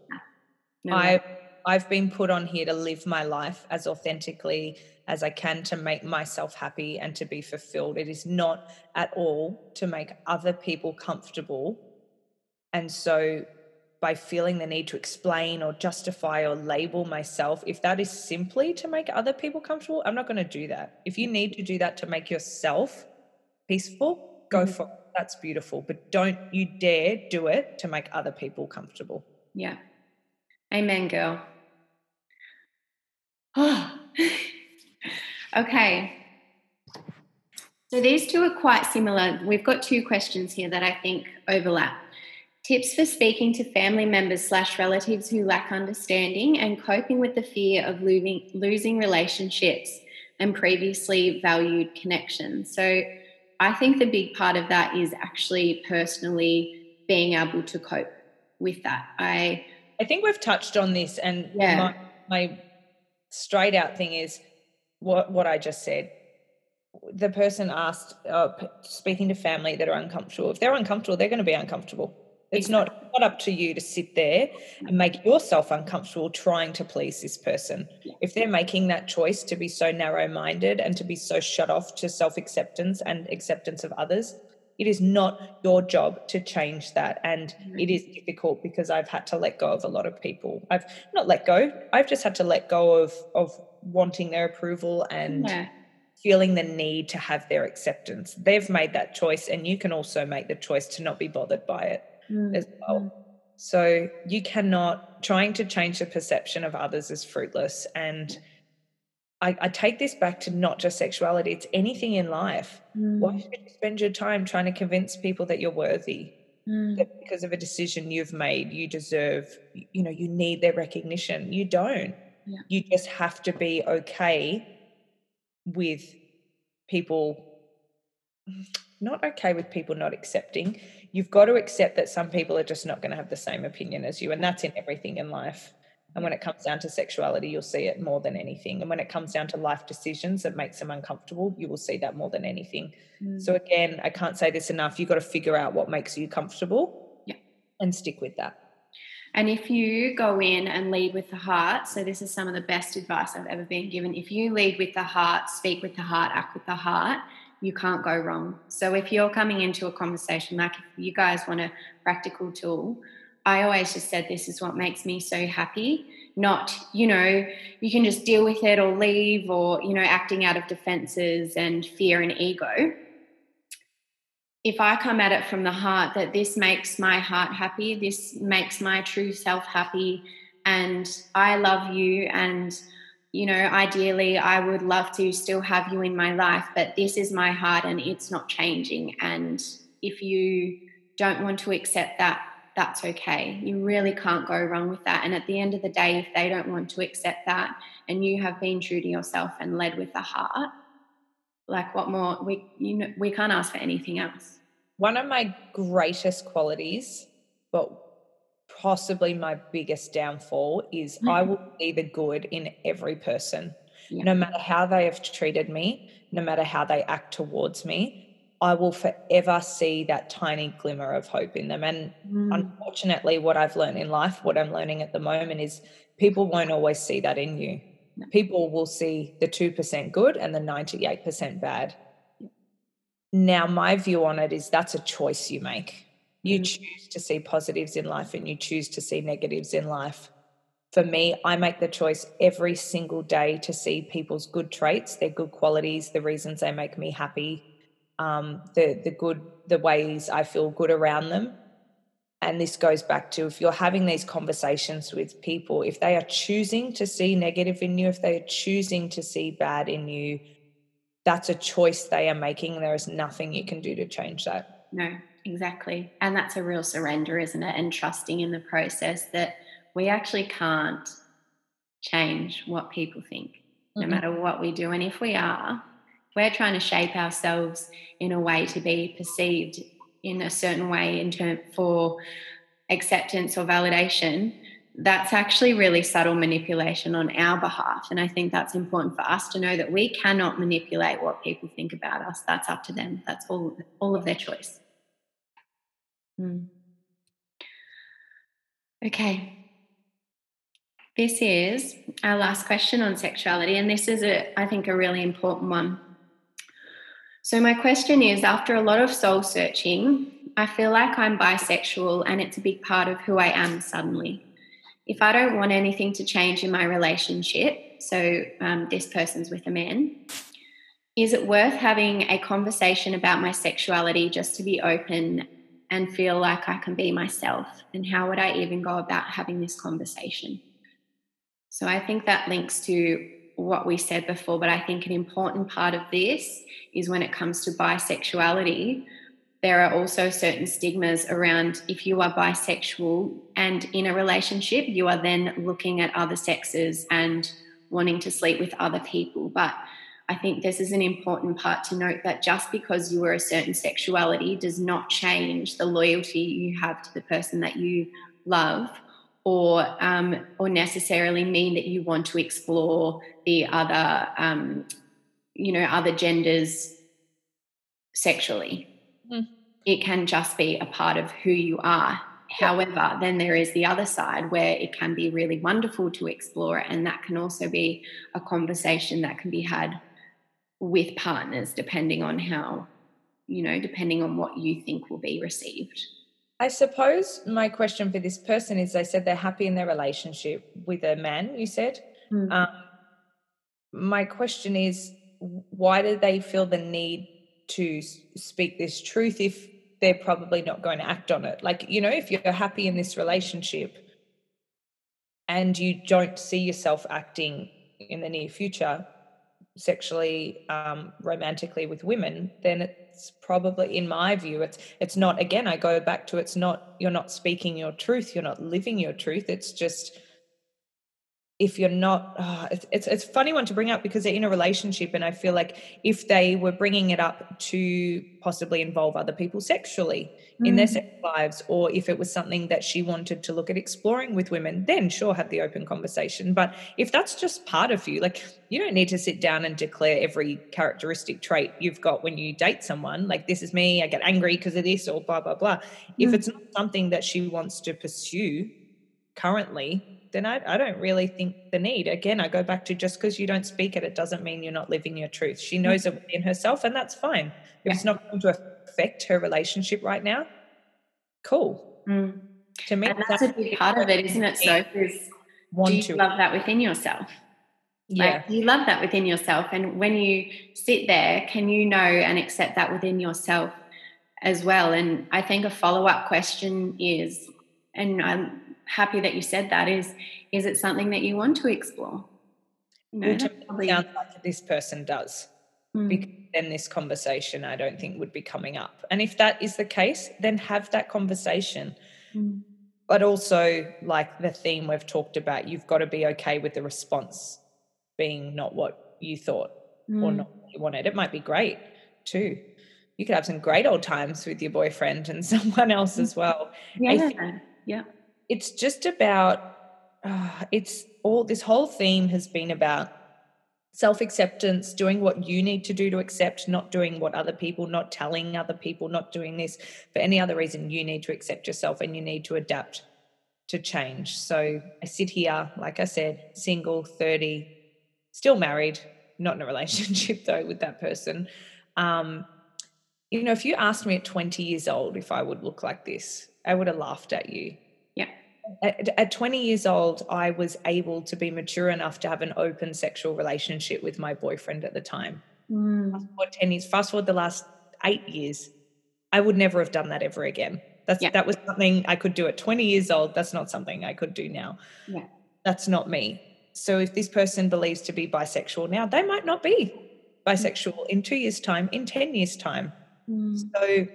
No I I've been put on here to live my life as authentically as I can to make myself happy and to be fulfilled. It is not at all to make other people comfortable. And so, by feeling the need to explain or justify or label myself, if that is simply to make other people comfortable, I'm not going to do that. If you need to do that to make yourself peaceful, go mm-hmm. for it. That's beautiful. But don't you dare do it to make other people comfortable. Yeah. Amen, girl. Oh. Okay. So these two are quite similar. We've got two questions here that I think overlap. Tips for speaking to family members slash relatives who lack understanding and coping with the fear of losing, losing relationships and previously valued connections. So I think the big part of that is actually personally being able to cope with that. I I think we've touched on this and yeah. my, my straight out thing is what what I just said. The person asked, uh, speaking to family that are uncomfortable. If they're uncomfortable, they're going to be uncomfortable. It's exactly. not, not up to you to sit there and make yourself uncomfortable trying to please this person. Yeah. If they're making that choice to be so narrow minded and to be so shut off to self acceptance and acceptance of others, it is not your job to change that. And mm-hmm. it is difficult because I've had to let go of a lot of people. I've not let go, I've just had to let go of, of wanting their approval and. Yeah feeling the need to have their acceptance. They've made that choice, and you can also make the choice to not be bothered by it mm. as well. So you cannot trying to change the perception of others is fruitless. And I, I take this back to not just sexuality; it's anything in life. Mm. Why should you spend your time trying to convince people that you're worthy? Mm. That because of a decision you've made, you deserve. You know, you need their recognition. You don't. Yeah. You just have to be okay with people not okay with people not accepting you've got to accept that some people are just not going to have the same opinion as you and that's in everything in life and when it comes down to sexuality you'll see it more than anything and when it comes down to life decisions that makes them uncomfortable you will see that more than anything mm. so again i can't say this enough you've got to figure out what makes you comfortable yeah. and stick with that and if you go in and lead with the heart, so this is some of the best advice I've ever been given. If you lead with the heart, speak with the heart, act with the heart, you can't go wrong. So if you're coming into a conversation, like if you guys want a practical tool, I always just said this is what makes me so happy. Not, you know, you can just deal with it or leave or, you know, acting out of defenses and fear and ego. If I come at it from the heart that this makes my heart happy, this makes my true self happy, and I love you and you know, ideally, I would love to still have you in my life, but this is my heart and it's not changing. And if you don't want to accept that, that's okay. You really can't go wrong with that. And at the end of the day, if they don't want to accept that and you have been true to yourself and led with the heart, like what more we you know we can't ask for anything else. One of my greatest qualities, but possibly my biggest downfall is mm-hmm. I will see the good in every person. Yeah. No matter how they have treated me, no matter how they act towards me, I will forever see that tiny glimmer of hope in them. And mm. unfortunately, what I've learned in life, what I'm learning at the moment is people won't always see that in you. No. People will see the 2% good and the 98% bad. Yeah. Now, my view on it is that's a choice you make. You mm. choose to see positives in life and you choose to see negatives in life. For me, I make the choice every single day to see people's good traits, their good qualities, the reasons they make me happy, um, the the good, the ways I feel good around them. And this goes back to if you're having these conversations with people, if they are choosing to see negative in you, if they are choosing to see bad in you, that's a choice they are making. There is nothing you can do to change that. No, exactly. And that's a real surrender, isn't it? And trusting in the process that we actually can't change what people think, no mm-hmm. matter what we do. And if we are, we're trying to shape ourselves in a way to be perceived in a certain way in term for acceptance or validation that's actually really subtle manipulation on our behalf and i think that's important for us to know that we cannot manipulate what people think about us that's up to them that's all all of their choice Mm. Okay. This is our last question on sexuality, and this is, a, I think, a really important one. So, my question is after a lot of soul searching, I feel like I'm bisexual and it's a big part of who I am suddenly. If I don't want anything to change in my relationship, so um, this person's with a man, is it worth having a conversation about my sexuality just to be open and feel like I can be myself? And how would I even go about having this conversation? So I think that links to what we said before, but I think an important part of this is when it comes to bisexuality, there are also certain stigmas around if you are bisexual and in a relationship, you are then looking at other sexes and wanting to sleep with other people. But I think this is an important part to note that just because you are a certain sexuality does not change the loyalty you have to the person that you love or um, or necessarily mean that you want to explore the other um, you know other genders sexually. Mm. it can just be a part of who you are. However then there is the other side where it can be really wonderful to explore and that can also be a conversation that can be had with partners depending on how you know depending on what you think will be received I suppose my question for this person is they said they're happy in their relationship with a man, you said. Mm. Um, my question is why do they feel the need to speak this truth if they're probably not going to act on it? Like, you know, if you're happy in this relationship and you don't see yourself acting in the near future sexually, um, romantically with women, then it it's probably in my view it's it's not again i go back to it's not you're not speaking your truth you're not living your truth it's just if you're not oh, it's, it's it's funny one to bring up because they're in a relationship and i feel like if they were bringing it up to possibly involve other people sexually mm. in their mm. sex lives or if it was something that she wanted to look at exploring with women then sure have the open conversation but if that's just part of you like you don't need to sit down and declare every characteristic trait you've got when you date someone like this is me i get angry because of this or blah blah blah mm. if it's not something that she wants to pursue currently then I, I don't really think the need. Again, I go back to just because you don't speak it, it doesn't mean you're not living your truth. She mm. knows it within herself, and that's fine. If yeah. it's not going to affect her relationship right now, cool. Mm. To me, and that's, that's a big part of it, isn't it? So, do you to. love that within yourself? Yeah. Like, you love that within yourself. And when you sit there, can you know and accept that within yourself as well? And I think a follow up question is, and I'm happy that you said that. Is is it something that you want to explore? You know, probably... sounds like this person does mm. because then this conversation i don't think would be coming up. And if that is the case then have that conversation. Mm. but also like the theme we've talked about you've got to be okay with the response being not what you thought mm. or hmm. not what you wanted. It might be great too. You could have some great old times with your boyfriend and someone else as well. Yeah. Yeah it's just about uh, it's all this whole theme has been about self acceptance, doing what you need to do to accept, not doing what other people, not telling other people, not doing this for any other reason. You need to accept yourself and you need to adapt to change. So I sit here, like I said, single, 30, still married, not in a relationship though with that person. Um, you know, if you asked me at 20 years old if I would look like this, I would have laughed at you at, at 20 years old, I was able to be mature enough to have an open sexual relationship with my boyfriend at the time. Mm. Fast forward 10 years, fast forward the last eight years, I would never have done that ever again. That's yeah. that was something I could do at 20 years old. That's not something I could do now. Yeah. That's not me. So if this person believes to be bisexual now, they might not be bisexual mm. in two years' time, in 10 years' time. Mm. So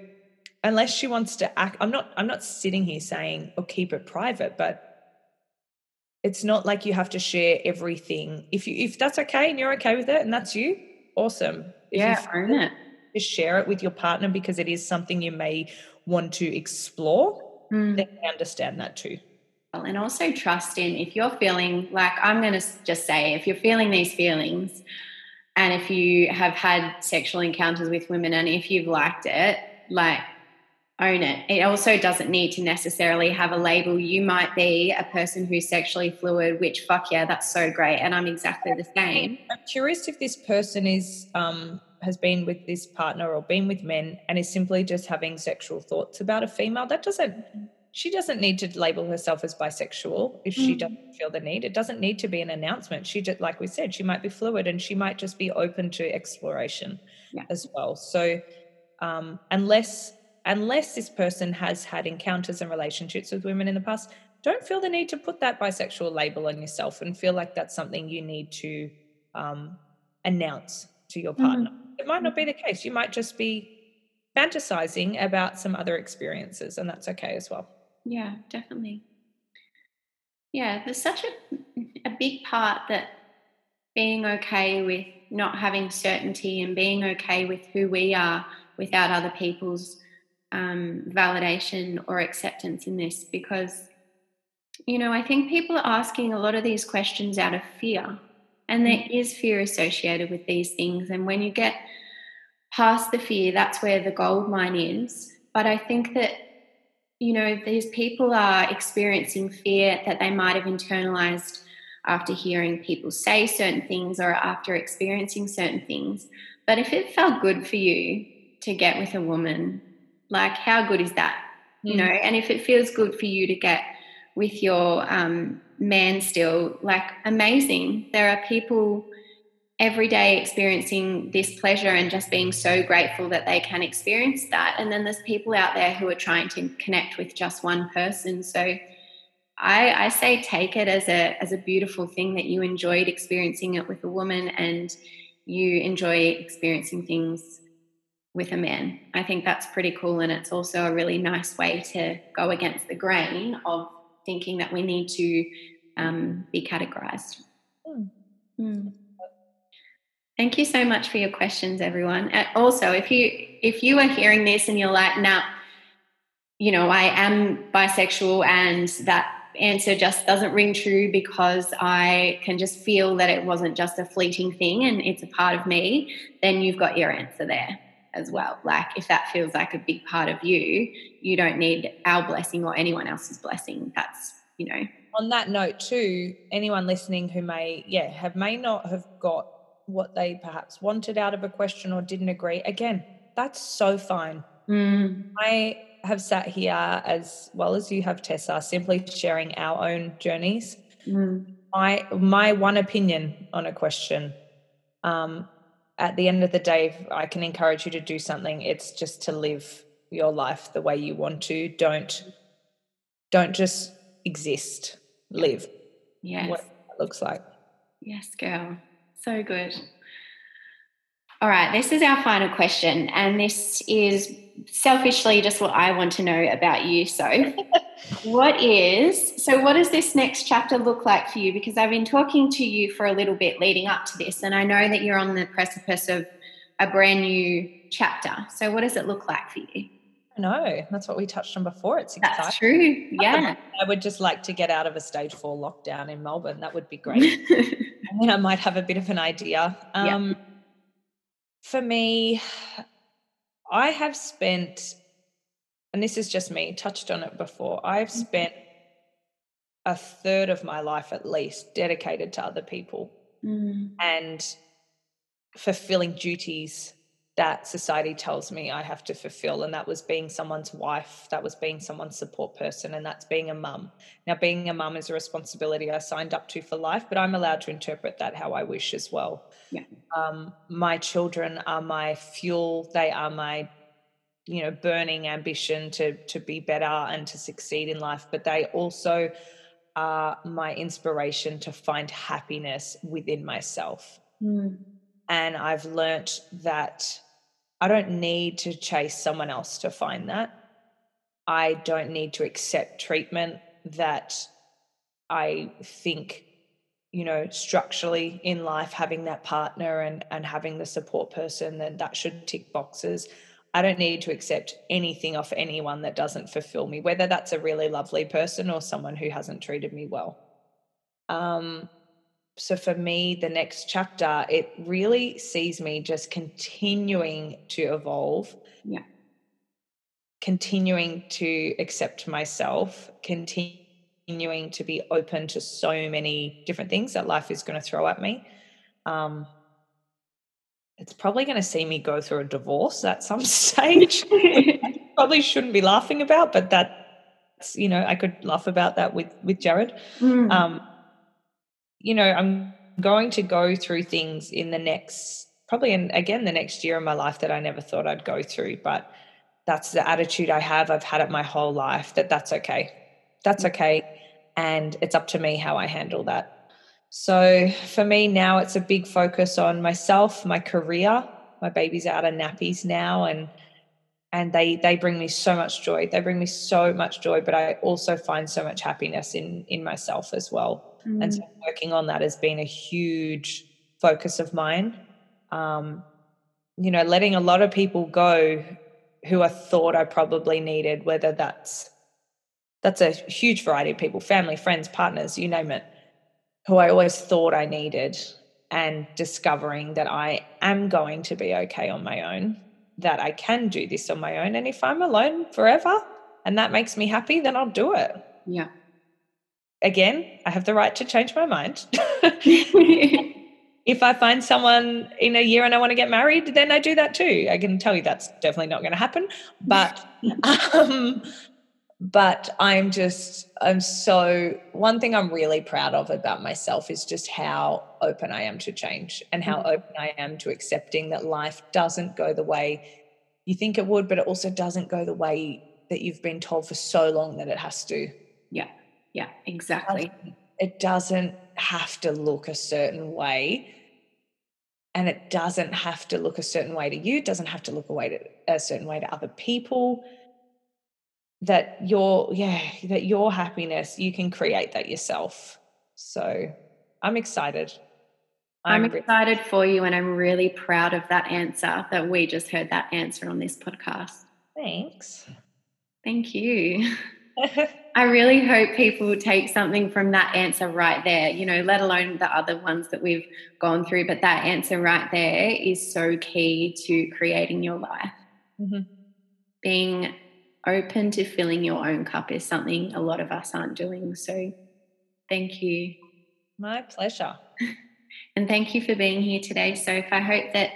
unless she wants to act i'm not i'm not sitting here saying or oh, keep it private but it's not like you have to share everything. If you if that's okay and you're okay with it and that's you awesome. If yeah you own it. just share it with your partner because it is something you may want to explore mm. then understand that too. And also trust in if you're feeling like i'm going to just say if you're feeling these feelings and if you have had sexual encounters with women and if you've liked it like own it. It also doesn't need to necessarily have a label. You might be a person who's sexually fluid, which fuck yeah, that's so great. And I'm exactly the same. I'm curious if this person is um, has been with this partner or been with men and is simply just having sexual thoughts about a female. That doesn't she doesn't need to label herself as bisexual if she mm. doesn't feel the need. It doesn't need to be an announcement. She just like we said, she might be fluid and she might just be open to exploration yeah. as well. So um, unless unless this person has had encounters and relationships with women in the past, don't feel the need to put that bisexual label on yourself and feel like that's something you need to um, announce to your partner. Mm-hmm. It might not be the case. You might just be fantasizing about some other experiences, and that's okay as well. Yeah, definitely. Yeah, there's such a, a big part that being okay with not having certainty and being okay with who we are without other people's um, validation or acceptance in this because you know i think people are asking a lot of these questions out of fear and there mm. fear associated with these things and when you get past the fear that's where the gold mine is but i think that you know these people are experiencing fear that they might have internalized after hearing people say certain things or after experiencing certain things. But if it felt good for you to get with a woman, like how good is that? Mm. You know, and if it feels good for you to get with your um, man still, like amazing. There are people every day experiencing this pleasure and just being so grateful that they can experience that. And then there's people out there who are trying to connect with just one person. So I, I say take it as a as a beautiful thing that you enjoyed experiencing it with a woman and you enjoy experiencing things with a man. I think that's pretty cool and it's also a really nice way to go against the grain of thinking that we need to um, be categorized. Mm. Mm. Thank you so much for your questions, everyone. And also, if you if you are hearing this and you're like, now, you know, I am bisexual and that answer just doesn't ring true because I can just feel that it wasn't just a fleeting thing and it's a part of me, then you've got your answer there as well. Like if that feels like a big part of you, you don't need our blessing or anyone else's blessing. That's, you know. On that note too, anyone listening who may, yeah, have may not have got what they perhaps wanted out of a question or didn't agree, again, that's so fine. Mm. I have sat here as well as you have, Tessa, simply sharing our own journeys. Mm. My my one opinion on a question. Um, at the end of the day, I can encourage you to do something. It's just to live your life the way you want to. Don't don't just exist. Live. Yes. What it looks like. Yes, girl. So good. All right, this is our final question, and this is selfishly just what I want to know about you. So, what is so? What does this next chapter look like for you? Because I've been talking to you for a little bit leading up to this, and I know that you're on the precipice of a brand new chapter. So, what does it look like for you? No, that's what we touched on before. It's exciting. That's true. Yeah. I would just like to get out of a stage four lockdown in Melbourne. That would be great. and then I might have a bit of an idea. Um, yeah for me, I have spent, and this is just me, touched on it before, I've mm-hmm. spent a third of my life at least dedicated to other people mm. and fulfilling duties that society tells me I have to fulfill. And that was being someone's wife, that was being someone's support person, and that's being a mum. Now, being a mum is a responsibility I signed up to for life, but I'm allowed to interpret that how I wish as well. Yeah. Um, my children are my fuel, they are my you know burning ambition to to be better and to succeed in life but they also are my inspiration to find happiness within myself mm. and i've learnt that I don't need to chase someone else to find that. I don't need to accept treatment that I think, you know, structurally in life, having that partner and, and having the support person, then that should tick boxes. I don't need to accept anything off anyone that doesn't fulfill me, whether that's a really lovely person or someone who hasn't treated me well. Um, so for me the next chapter it really sees me just continuing to evolve. Yeah. Continuing to accept myself continuing to be open to so many different things that life is going to throw at me. Um, it's probably going to see me go through a divorce at some stage. Probably shouldn't be laughing about but that's you know i could laugh about that with with jared. Mm. um, you know, I'm going to go through things in the next, probably in, again, the next year of my life that I never thought I'd go through. But that's the attitude I have. I've had it my whole life that that's okay. That's mm. okay. And it's up to me how I handle that. So for me now, it's a big focus on myself, my career. My baby's out of nappies now, and and they they bring me so much joy. They bring me so much joy, but I also find so much happiness in in myself as well. Mm. And so working on that has been a huge focus of mine. Um, you know, letting a lot of people go who I thought I probably needed, whether that's that's a huge variety of people, family, friends, partners, you name it, who I always thought I needed, and discovering that I am going to be okay on my own, that I can do this on my own. And if I'm alone forever and that makes me happy, then I'll do it. Yeah. Again, I have the right to change my mind. if I find someone in a year and I want to get married, then I do that too. I can tell you that's definitely not going to happen. But um, but I'm just I'm so one thing I'm really proud of about myself is just how open I am to change and how mm-hmm. open I am to accepting that life doesn't go the way you think it would, but it also doesn't go the way that you've been told for so long that it has to. Yeah. Yeah, exactly. It doesn't have to look a certain way and it doesn't have to look a certain way to you, it doesn't have to look a way to a certain way to other people. That your yeah that your happiness you can create that yourself. So i'm excited. I'm, I'm excited for you and i'm really proud of that answer that we just heard that answer on this podcast. Thanks. Thank you i really hope people take something from that answer right there you know let alone the other ones that we've gone through but that answer right there is so key to creating your life mm-hmm. being open to filling your own cup is something a lot of us aren't doing. So thank you. My pleasure. and thank you for being here today, Soph. I hope that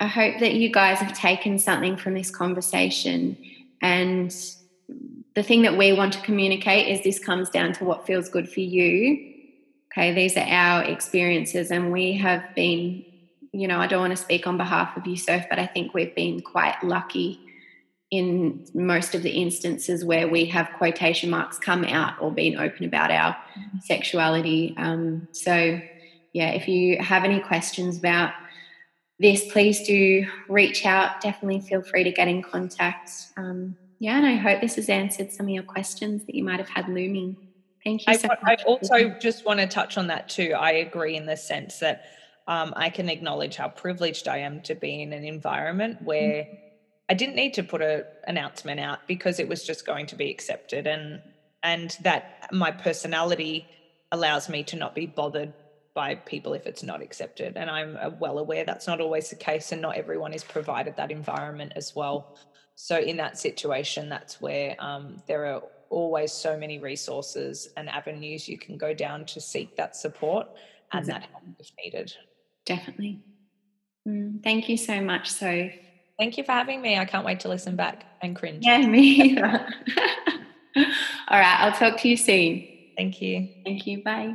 I hope that you guys have taken something from this conversation. And the thing that we want to communicate is this comes down to what feels good for you. Okay, these are our experiences, and we have been, you know, I don't want to speak on behalf of you, Soph, but I think we've been quite lucky in most of the instances where we have quotation marks come out or been open about our mm-hmm. sexuality. Um, so, yeah, if you have any questions about this, please do reach out. Definitely feel free to get in contact. Um, yeah, and I hope this has answered some of your questions that you might have had looming. Thank you. So I, I also just want to touch on that too. I agree in the sense that um, I can acknowledge how privileged I am to be in an environment where. Mm-hmm I didn't need to put an announcement out because it was just going to be accepted and and that my personality allows me to not be bothered by people if it's not accepted and I'm uh, well aware that's not always the case and not everyone is provided that environment as well so in that situation that's where um, there are always so many resources and avenues you can go down to seek that support and exactly. that help if needed definitely mm, thank you so much so Thank you for having me. I can't wait to listen back and cringe. Yeah, me either. All right, I'll talk to you soon. Thank you. Thank you. Bye.